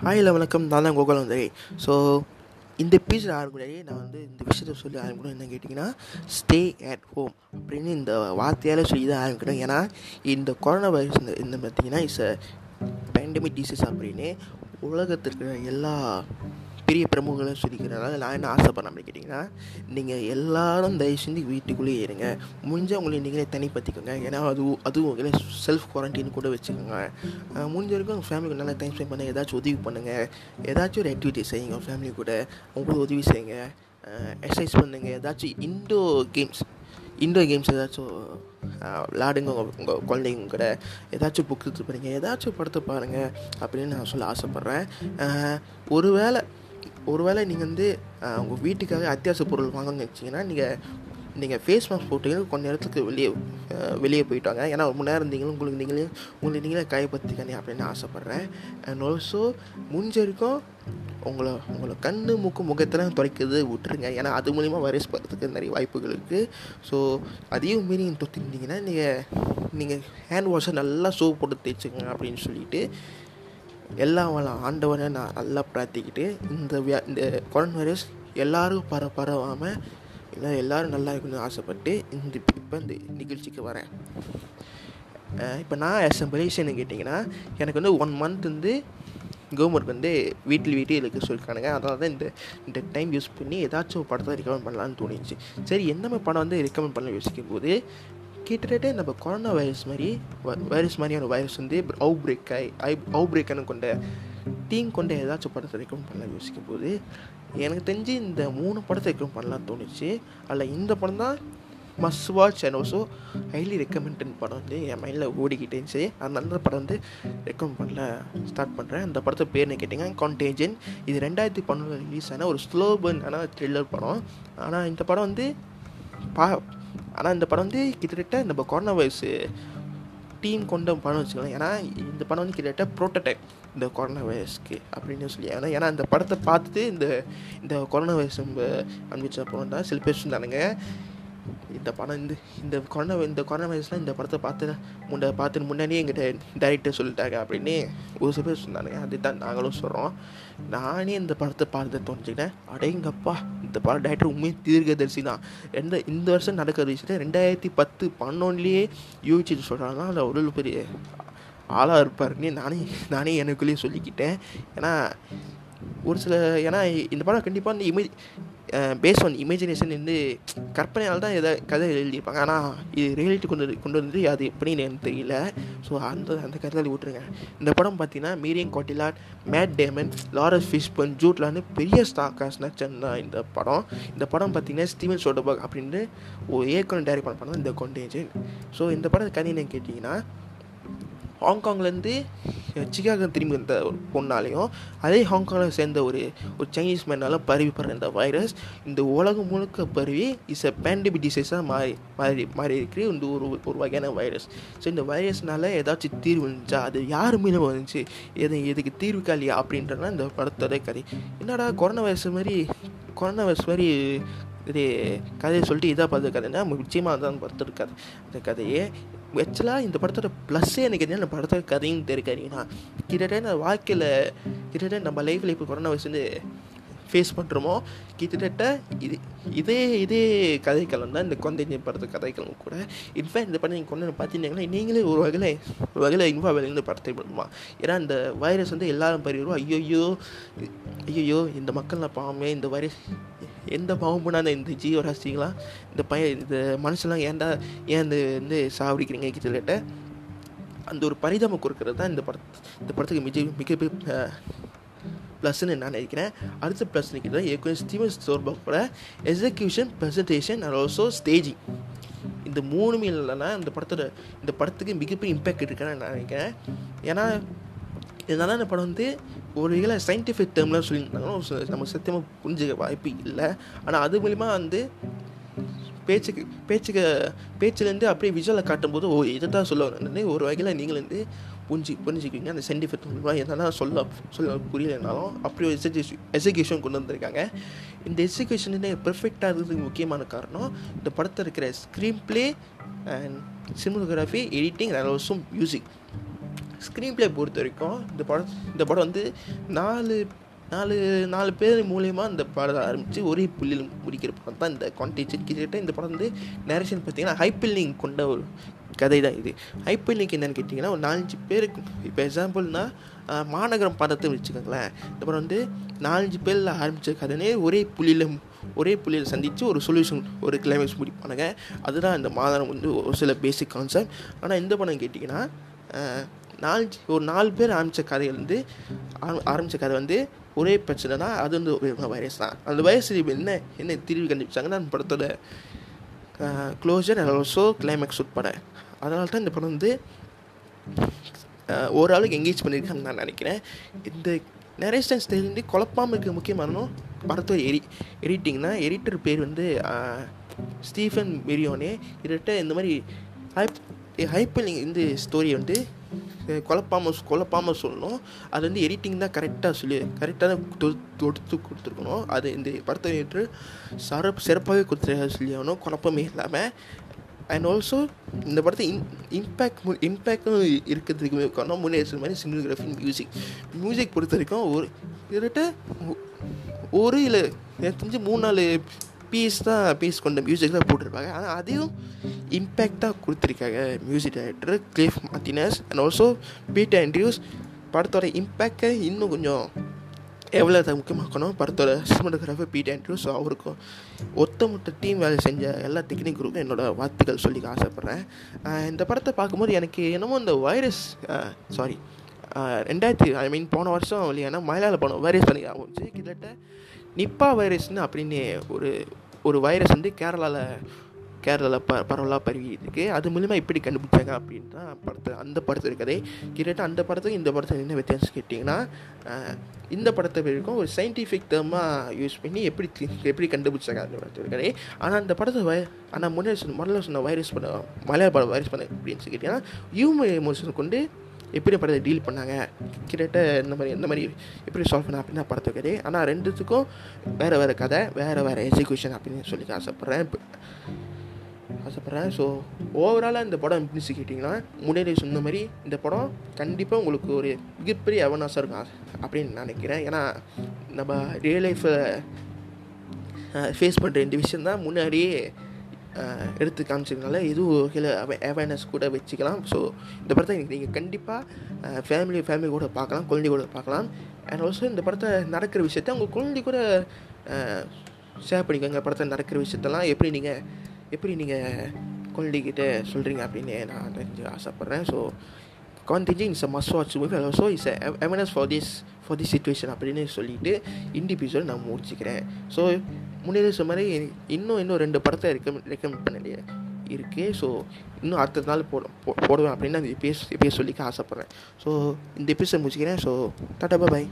Hi வணக்கம். நான் தான் கோகுலம் வந்து ஸோ இந்த எபிசோட் ஆரம்பிக்கூடாது நான் வந்து இந்த விஷயத்த சொல்லி ஆரம்பிக்கணும் என்ன கேட்டிங்கன்னா ஸ்டே அட் ஹோம் அப்படின்னு இந்த வார்த்தையால் சொல்லி தான் ஆரம்பிக்கணும் ஏன்னா இந்த கொரோனா வைரஸ் இந்த இந்த பார்த்தீங்கன்னா இட்ஸ் அ பேண்டமிக் டிசீஸ் அப்படின்னு உலகத்திற்கு எல்லா பெரிய பிரமுகர்களும் சொல்லிக்கிறனால நான் என்ன ஆசைப்படுறேன் அப்படின்னு கேட்டிங்கன்னா நீங்கள் எல்லாரும் தயவு செஞ்சு வீட்டுக்குள்ளேயே இருங்க. முடிஞ்ச உங்களை நீங்களே தனிப்பற்றிக்கோங்க ஏன்னா அது அதுவும் உங்களே செல்ஃப் குவாரண்டைன் கூட வச்சுக்கோங்க. முடிஞ்சவருக்கும் முடிஞ்ச வரைக்கும் உங்கள் ஃபேமிலிக்கு நல்லா டைம் ஸ்பெண்ட் பண்ணுங்கள் ஏதாச்சும் உதவி பண்ணுங்கள் ஏதாச்சும் ஒரு ஆக்டிவிட்டி செய்யுங்க உங்கள் ஃபேமிலி கூட. உங்களுக்கு உதவி செய்யுங்க. எக்ஸசைஸ் பண்ணுங்கள் ஏதாச்சும் இன்டோர் கேம்ஸ் இன்டோர் கேம்ஸ் ஏதாச்சும் விளாடுங்க உங்கள் உங்கள் குழந்தைங்க கூட. ஏதாச்சும் புக்கு பாருங்கள் படிங்க ஏதாச்சும் படத்தை பாருங்கள் அப்படின்னு நான் சொல்ல ஆசைப்பட்றேன். ஒருவேளை ஒருவேளை நீங்கள் வந்து உங்கள் வீட்டுக்காக அத்தியாவசிய பொருள் வாங்கணும்னு வச்சிங்கன்னா நீங்கள் நீங்கள் ஃபேஸ் மாஸ்க் போட்டீங்கன்னா கொஞ்ச நேரத்துக்கு வெளியே வெளியே போயிட்டாங்க ஏன்னா ரொம்ப நேரம் இருந்தீங்களும் உங்களுக்கு நீங்களே உங்களுக்கு நீங்களே கைப்பற்றிக்கணே அப்படின்னு ஆசைப்பட்றேன். அண்ட் ஆல்சோ முடிஞ்ச வரைக்கும் உங்களை உங்களை கண் மூக்கு முகத்தெல்லாம் துடைக்கிறது விட்டுருங்க. ஏன்னா அது மூலிமா வைரஸ் படுறதுக்கு நிறைய வாய்ப்புகள் இருக்குது ஸோ அதையும் மீறி தொத்திருந்தீங்கன்னா நீங்கள் நீங்கள் ஹேண்ட் வாஷை நல்லா சோப் போட்டு தேய்ச்சிக்கோங்க அப்படின்னு சொல்லிட்டு எல்லாம் வள ஆண்டவனை நான் நல்லா பிரார்த்திக்கிட்டு இந்த வியா இந்த கொரோனா வைரஸ் எல்லோரும் பர பரவாமல் இன்னும் எல்லோரும் நல்லா இருக்கணும்னு ஆசைப்பட்டு இந்த இப்போ இந்த நிகழ்ச்சிக்கு வரேன். இப்போ நான் எஸ் எம் பொலிஷன் கேட்டிங்கன்னா எனக்கு வந்து ஒன் மந்த் வந்து கவர்மெண்ட் வந்து வீட்டில் வீட்டில் இருக்க சொல்லியிருக்கானுங்க. அதனால தான் இந்த இந்த டைம் யூஸ் பண்ணி ஏதாச்சும் ஒரு படத்தை ரெக்கமெண்ட் பண்ணலான்னு தோணிச்சு. சரி எந்த மாதிரி படம் வந்து ரெக்கமெண்ட் பண்ண யோசிக்கும் போது கிட்டத்தட்ட நம்ம கொரோனா வைரஸ் மாதிரி வைரஸ் மாதிரியான வைரஸ் வந்து அவுட் பிரேக் ஆகி ஐ அவுட் பிரேக்கான கொண்ட டீம் கொண்ட ஏதாச்சும் படத்தை ரெக்கமெண்ட் பண்ணலாம் யோசிக்கும் போது எனக்கு தெரிஞ்சு இந்த மூணு படத்தை ரெக்கமெண்ட் பண்ணலாம் தோணுச்சு. அதில் இந்த படம் தான் must watch and also highly recommended படம் வந்து என் மைண்டில் ஓடிக்கிட்டே இருந்துச்சு. அதனால அந்த படம் வந்து ரெக்கமெண்ட் பண்ணல ஸ்டார்ட் பண்ணுறேன் அந்த படத்தை பேர் என்ன கேட்டிங்கன்னா கான்டேஜன் இது ரெண்டாயிரத்தி பன்னெண்டு ரிலீஸ் ஆன ஒரு ஸ்லோ பர்ன் ஆனால் த்ரில்லர் படம். ஆனால் இந்த படம் வந்து பா ஆனால் இந்த படம் வந்து கிட்டத்தட்ட நம்ம கொரோனா வைரஸ் டீம் கொண்ட படம் வச்சுக்கலாம் ஏன்னா இந்த படம் வந்து கிட்டத்தட்ட ப்ரோட்டோடைப் இந்த கொரோனா வைரஸ்க்கு அப்படின்னு சொல்லி. ஏன்னா ஏன்னா இந்த படத்தை பார்த்துட்டு இந்த இந்த கொரோனா வைரஸ் நம்ம அனுப்பிச்ச படம் தான் சில பேர் சொன்னானுங்க. இந்த படம் இந்த இந்த கொரோனா இந்த கொரோனா வைரஸ்லாம் இந்த படத்தை பார்த்து முன்ன பார்த்து முன்னாடியே எங்கிட்ட டைரக்டர் சொல்லிட்டாங்க அப்படின்னு ஒரு சில பேர் சொன்னாங்க அதுதான் நாங்களும் சொல்கிறோம் நானே இந்த படத்தை பார்த்து தோணுச்சுக்கிட்டேன் அடேங்கப்பா இந்த படம் டைரக்டர் உண்மையை தீர்க்கதரிசி தான். எந்த இந்த வருஷம் நடக்கிற விஷயத்தை ரெண்டாயிரத்தி பத்து பன்னொன்னுலேயே யோசிச்சுட்டு சொல்கிறாங்கன்னா அதில் ஒரு பெரிய ஆளாக இருப்பாருன்னு நானே நானே எனக்குள்ளேயே சொல்லிக்கிட்டேன். ஏன்னா ஒரு சில ஏன்னா இந்த படம் கண்டிப்பாக இந்த இமேஜ் பேஸ் ஆன் இமேஜினேஷன் வந்து கற்பனையால் தான் எதாவது கதை எழுதியிருப்பாங்க. ஆனால் இது ரியாலிட்டி கொண்டு வந்து- கொண்டு வந்து அது எப்படின்னு எனக்கு தெரியல. ஸோ அந்த அந்த கருத்தில் விட்டுருங்க. இந்த படம் பார்த்தீங்கன்னா மீரியன் கோட்டிலா மேட் டேமன் லாரஸ் ஃபிஷ்பன் ஜூட்லான்னு பெரிய ஸ்டார் காஸ்ட் நச்சன் தான் இந்த படம். இந்த படம் பார்த்தீங்கன்னா ஸ்டீவன் சோடபர்க் அப்படின்னு ஒரு ஏக்கன் டைரக்ட் பண்ண படம் தான் இந்த கொண்டேஜன் ஸோ இந்த படம் கதை என்னன்னு கேட்டிங்கன்னா ஹாங்காங்லேருந்து சிகாகோ திரும்பி வந்த ஒரு பொண்ணாலையும் அதே ஹாங்காங்கில் சேர்ந்த ஒரு ஒரு சைனீஸ் மேனால பரவி படுற இந்த வைரஸ் இந்த உலகம் முழுக்க பரவி இஸ் அ பேண்டமிக் டிசீஸாக மாறி மாறி மாறி இருக்கிற இந்த ஒரு ஒரு வகையான வைரஸ் ஸோ இந்த வைரஸ்னால ஏதாச்சும் தீர்வு இருந்துச்சா அது யார் மீது வந்துச்சு. எது எதுக்கு தீர்வு காலியா? அப்படின்றதான் இந்த படத்தோட கதை. என்னடா கொரோனா வைரஸ் மாதிரி கொரோனா வைரஸ் மாதிரி இது கதையை சொல்லிட்டு இதாக பார்த்து கதைன்னா நிச்சயமாக தான் படத்தோட அந்த கதையே ஆக்சுவலாக இந்த படத்தோட ப்ளஸ்ஸே எனக்கு என்ன இந்த படத்தோட கதையும் தெரிவிக்காதீங்கன்னா கிட்டத்தட்ட நான் வாழ்க்கையில் கிட்டத்தட்ட நம்ம லைஃப்பில் இப்போ கொரோனா வயசு வந்து ஃபேஸ் பண்ணுறோமோ கிட்டத்தட்ட இது இதே இதே கதைக்களம் தான் இந்த குழந்தைங்க படத்து கதைக்களம் கூட. இன்ஃபேக்ட் இந்த படம் நீங்கள் கொண்டு பார்த்தீங்கன்னா நீங்களே ஒரு வகையில் ஒரு வகையில் இன்வால்வ் ஆகி இந்த படத்தை பண்ணுமா ஏன்னா இந்த வைரஸ் வந்து எல்லாரும் பரிவரும் ஐயோ ஐயோ இந்த மக்கள்லாம் பாவமே இந்த வைரஸ் எந்த பாவம் பண்ணாத இந்த ஜீவராசிங்களாம் இந்த பையன் இந்த மனுஷன்லாம் ஏன்டா ஏன் இந்த வந்து சாவடிக்கிறீங்க? கிட்டத்தட்ட அந்த ஒரு பரிதாபம் கொடுக்கறது தான் இந்த படத் இந்த படத்துக்கு மிக மிகப்பெரிய ப்ளஸ்ன்னு நான் நினைக்கிறேன். அடுத்த ப்ளஸ் நினைக்கிறேன். ஏற்கனவே Steven ஸ்டோர்பக்கோட execution presentation and also staging இந்த மூணுமே இல்லைன்னா இந்த படத்தோட இந்த படத்துக்கு மிகப்பெரிய இம்பேக்ட் இருக்குன்னு நான் நினைக்கிறேன். ஏன்னா இதனால இந்த படம் வந்து ஒரு வகையில் சயின்டிஃபிக் டேர்ம்லாம் சொல்லியிருந்தாங்கன்னா நம்ம சத்தியமாக புரிஞ்சுக்க வாய்ப்பு இல்லை. ஆனால் அது மூலிமா வந்து பேச்சுக்கு பேச்சுக்கு பேச்சுலேருந்து அப்படியே விஜுவலை காட்டும்போது ஓ இதை தான் சொல்ல வரேன்னு ஒரு வகையில் நீங்கள் வந்து புரிஞ்சு புரிஞ்சுக்குவீங்க. அந்த சென்டிஃபெக்ட் மூலிமா என்னென்னா சொல்ல சொல்ல புரியலைனாலும் அப்படி ஒரு எஜுகேஷன் எஜுகேஷன் கொண்டு வந்திருக்காங்க. இந்த எஜுகேஷன் பெர்ஃபெக்டாக இருக்கிறதுக்கு முக்கியமான காரணம் இந்த படத்தில் இருக்கிற screenplay and cinematography editing and also music screenplay பொறுத்த வரைக்கும் இந்த படம் இந்த படம் வந்து நாலு நாலு நாலு பேர் மூலயமா இந்த படத்தை ஆரம்பித்து ஒரே புள்ளியில் முடிக்கிற படம் தான் இந்த கான்டெக்ட் கிட்டத்தட்ட இந்த படம் வந்து நேரேஷன் பார்த்தீங்கன்னா ஹைப்பில்லிங் கொண்ட ஒரு கதை தான் இது. ஹைப்பில்லிங் என்னென்னு கேட்டிங்கன்னா ஒரு நாலஞ்சு பேருக்கு இப்போ எக்ஸாம்பிள்னா மாநகரம் படத்தை வச்சுக்கோங்களேன். இந்த படம் வந்து நாலஞ்சு பேரில் ஆரம்பித்த கதையே ஒரே புள்ளியில் ஒரே புள்ளியில் சந்தித்து ஒரு சொல்யூஷன் ஒரு கிளைமேக்ஸ் முடிப்பானுங்க. அதுதான் இந்த மாதம் வந்து ஒரு சில பேசிக் கான்செப்ட் ஆனால் இந்த படம் கேட்டிங்கன்னா நாலஞ்சு ஒரு நாலு பேர் ஆரம்பித்த கதையிலேருந்து ஆரம்பித்த கதை வந்து ஒரே பிரச்சனை தான் அது வந்து வைரஸ் தான். அந்த வைரஸ் என்ன என்ன தீர்வு கண்டுபிடிச்சாங்கன்னா அந்த படத்தோட க்ளோஸர் அண்ட் ஆல்சோ கிளைமேக்ஸ் உட்பட அதனால தான் இந்த படம் வந்து ஓரளவுக்கு எங்கேஜ் பண்ணியிருக்காங்கன்னு நான் நினைக்கிறேன். இந்த நரேஷன் ஸ்டைல் குழப்பாமல் இருக்க முக்கியமான படத்தோட எரி எடிட்டிங்னா எடிட்டர் பேர் வந்து ஸ்டீஃபன் மெரியோனே இதிட்ட இந்த மாதிரி ஹைப்பர் ஹைப்பலிங் இந்த ஸ்டோரி வந்து குழப்பாமல் குழப்பாமல் சொல்லணும். அது வந்து எடிட்டிங் தான் கரெக்டாக சொல்லி கரெக்டாக தான் தொடுத்து கொடுத்துருக்கணும். அது இந்த படத்தை ஏற்று சிறப்பு சிறப்பாகவே கொடுத்து சொல்லி ஆகணும். குழப்பமே இல்லாமல் அண்ட் ஆல்சோ இந்த படத்தை இன் இம்பேக்ட் இம்பேக்டும் இருக்கிறதுக்கு காரணம் முன்னே மாதிரி சினிமோகிராஃபி மியூசிக் மியூசிக் பொறுத்த வரைக்கும் ஒரு கிட்டத்தட்ட ஒரு இல்லை எனக்கு தெரிஞ்சு மூணு நாலு பீஸ் தான் பீஸ் கொண்ட மியூசிக் தான் போட்டிருப்பாங்க. ஆனால் அதையும் இம்பேக்டாக கொடுத்துருக்காங்க music director Cliff Martinez and also Pete Andrews படத்தோட இம்பேக்டை இன்னும் கொஞ்சம் எவ்வளோ அதை முக்கியமாக்கணும்? படத்தோட சினிமாட்டோகிராஃபர் பீட் ஆண்ட்ரியூஸ் அவருக்கும் ஒத்தமொத்த டீம் வேலை செஞ்ச எல்லா டெக்னிக் குரூப்பும் என்னோடய வார்த்தைகள் சொல்லிக்க ஆசைப்பட்றேன். இந்த படத்தை பார்க்கும்போது எனக்கு என்னமோ இந்த வைரஸ் சாரி ரெண்டாயிரத்தி ஐ மீன் போன வருஷம் இல்லையானா மலையாள படம் வைரஸ் பண்ணி ஆகும் கிட்டத்தட்ட நிப்பா வைரஸ்னு அப்படின்னு ஒரு ஒரு வைரஸ் வந்து கேரளாவில் கேரளாவில் ப பரவலாக பரவிட்டு அது மூலிமா எப்படி கண்டுபிடிச்சாங்க அப்படின்னு தான் படத்தை அந்த படத்தில் கதை. கிட்டத்தட்ட அந்த படத்துக்கும் இந்த படத்துக்கு என்ன வித்தியாசம் கேட்டிங்கன்னா இந்த படத்தை வரைக்கும் ஒரு சயின்டிஃபிக் டேர்மாக யூஸ் பண்ணி எப்படி எப்படி கண்டுபிடிச்சாங்க அந்த படத்தில் கதை. ஆனால் அந்த படத்தை வய ஆனால் முன்னாடி சொன்ன முதல்ல சொன்ன வைரஸ் பண்ண மலையாள படம் வைரஸ் பண்ண அப்படின்னு சொல்லி கேட்டிங்கன்னா ஹியூமன் எமோஷன் கொண்டு எப்படி படத்தை டீல் பண்ணாங்க? கிட்டத்தட்ட இந்த மாதிரி இந்த மாதிரி எப்படி சால்வ் பண்ண அப்படின்னா படத்தை கதை ஆனால் ரெண்டுத்துக்கும் வேறு வேறு கதை வேறு வேறு எக்ஸிக்யூஷன் அப்படின்னு சொல்லி ஆசைப்பட்றேன். ஆசைப்பட்றேன். ஸோ ஓவராலாக இந்த படம் எப்படின்னு கேட்டிங்கன்னா முன்னாடி சொன்ன மாதிரி இந்த படம் கண்டிப்பாக உங்களுக்கு ஒரு மிகப்பெரிய அவனாஸாக இருக்கும் அப்படின்னு நினைக்கிறேன். ஏன்னா நம்ம ரியல் லைஃப்பில் ஃபேஸ் பண்ணுற இந்த விஷயம் தான் முன்னாடியே எடுத்து காமிச்சிருக்கனால இதுவும் சில அவேர்னஸ் கூட வச்சுக்கலாம். ஸோ இந்த படத்தை நீங்கள் கண்டிப்பாக ஃபேமிலி ஃபேமிலி கூட பார்க்கலாம் குழந்தை கூட பார்க்கலாம். அண்ட் ஆல்சோ இந்த படத்தை நடக்கிற விஷயத்த உங்கள் குழந்தை கூட ஷேர் பண்ணிக்கோங்க. படத்தில் நடக்கிற விஷயத்தெல்லாம் எப்படி நீங்கள் எப்படி நீங்கள் குழந்தைகிட்ட சொல்கிறீங்க அப்படின்னு நான் தெரிஞ்சு ஆசைப்பட்றேன். So Contagion is a must watch movie also is awareness for this for this situation அப்படின்னு சொல்லிட்டு இண்டிவிஜுவல் எபிசோட் நான் முடிச்சுக்கிறேன். ஸோ முன்னேறி சொன்ன மாதிரி இன்னும் இன்னும் ரெண்டு படத்தை ரெக்கமெண்ட் ரெக்கமெண்ட் பண்ணலையே இருக்கே. ஸோ இன்னும் அடுத்த நாள் போட போடுவேன் அப்படின்னு அந்த எப்பயே எப்பயே சொல்லிக்க ஆசைப்பட்றேன். ஸோ இந்த எபிசோட் முடிச்சுக்கிறேன். ஸோ டாட்டா பாய்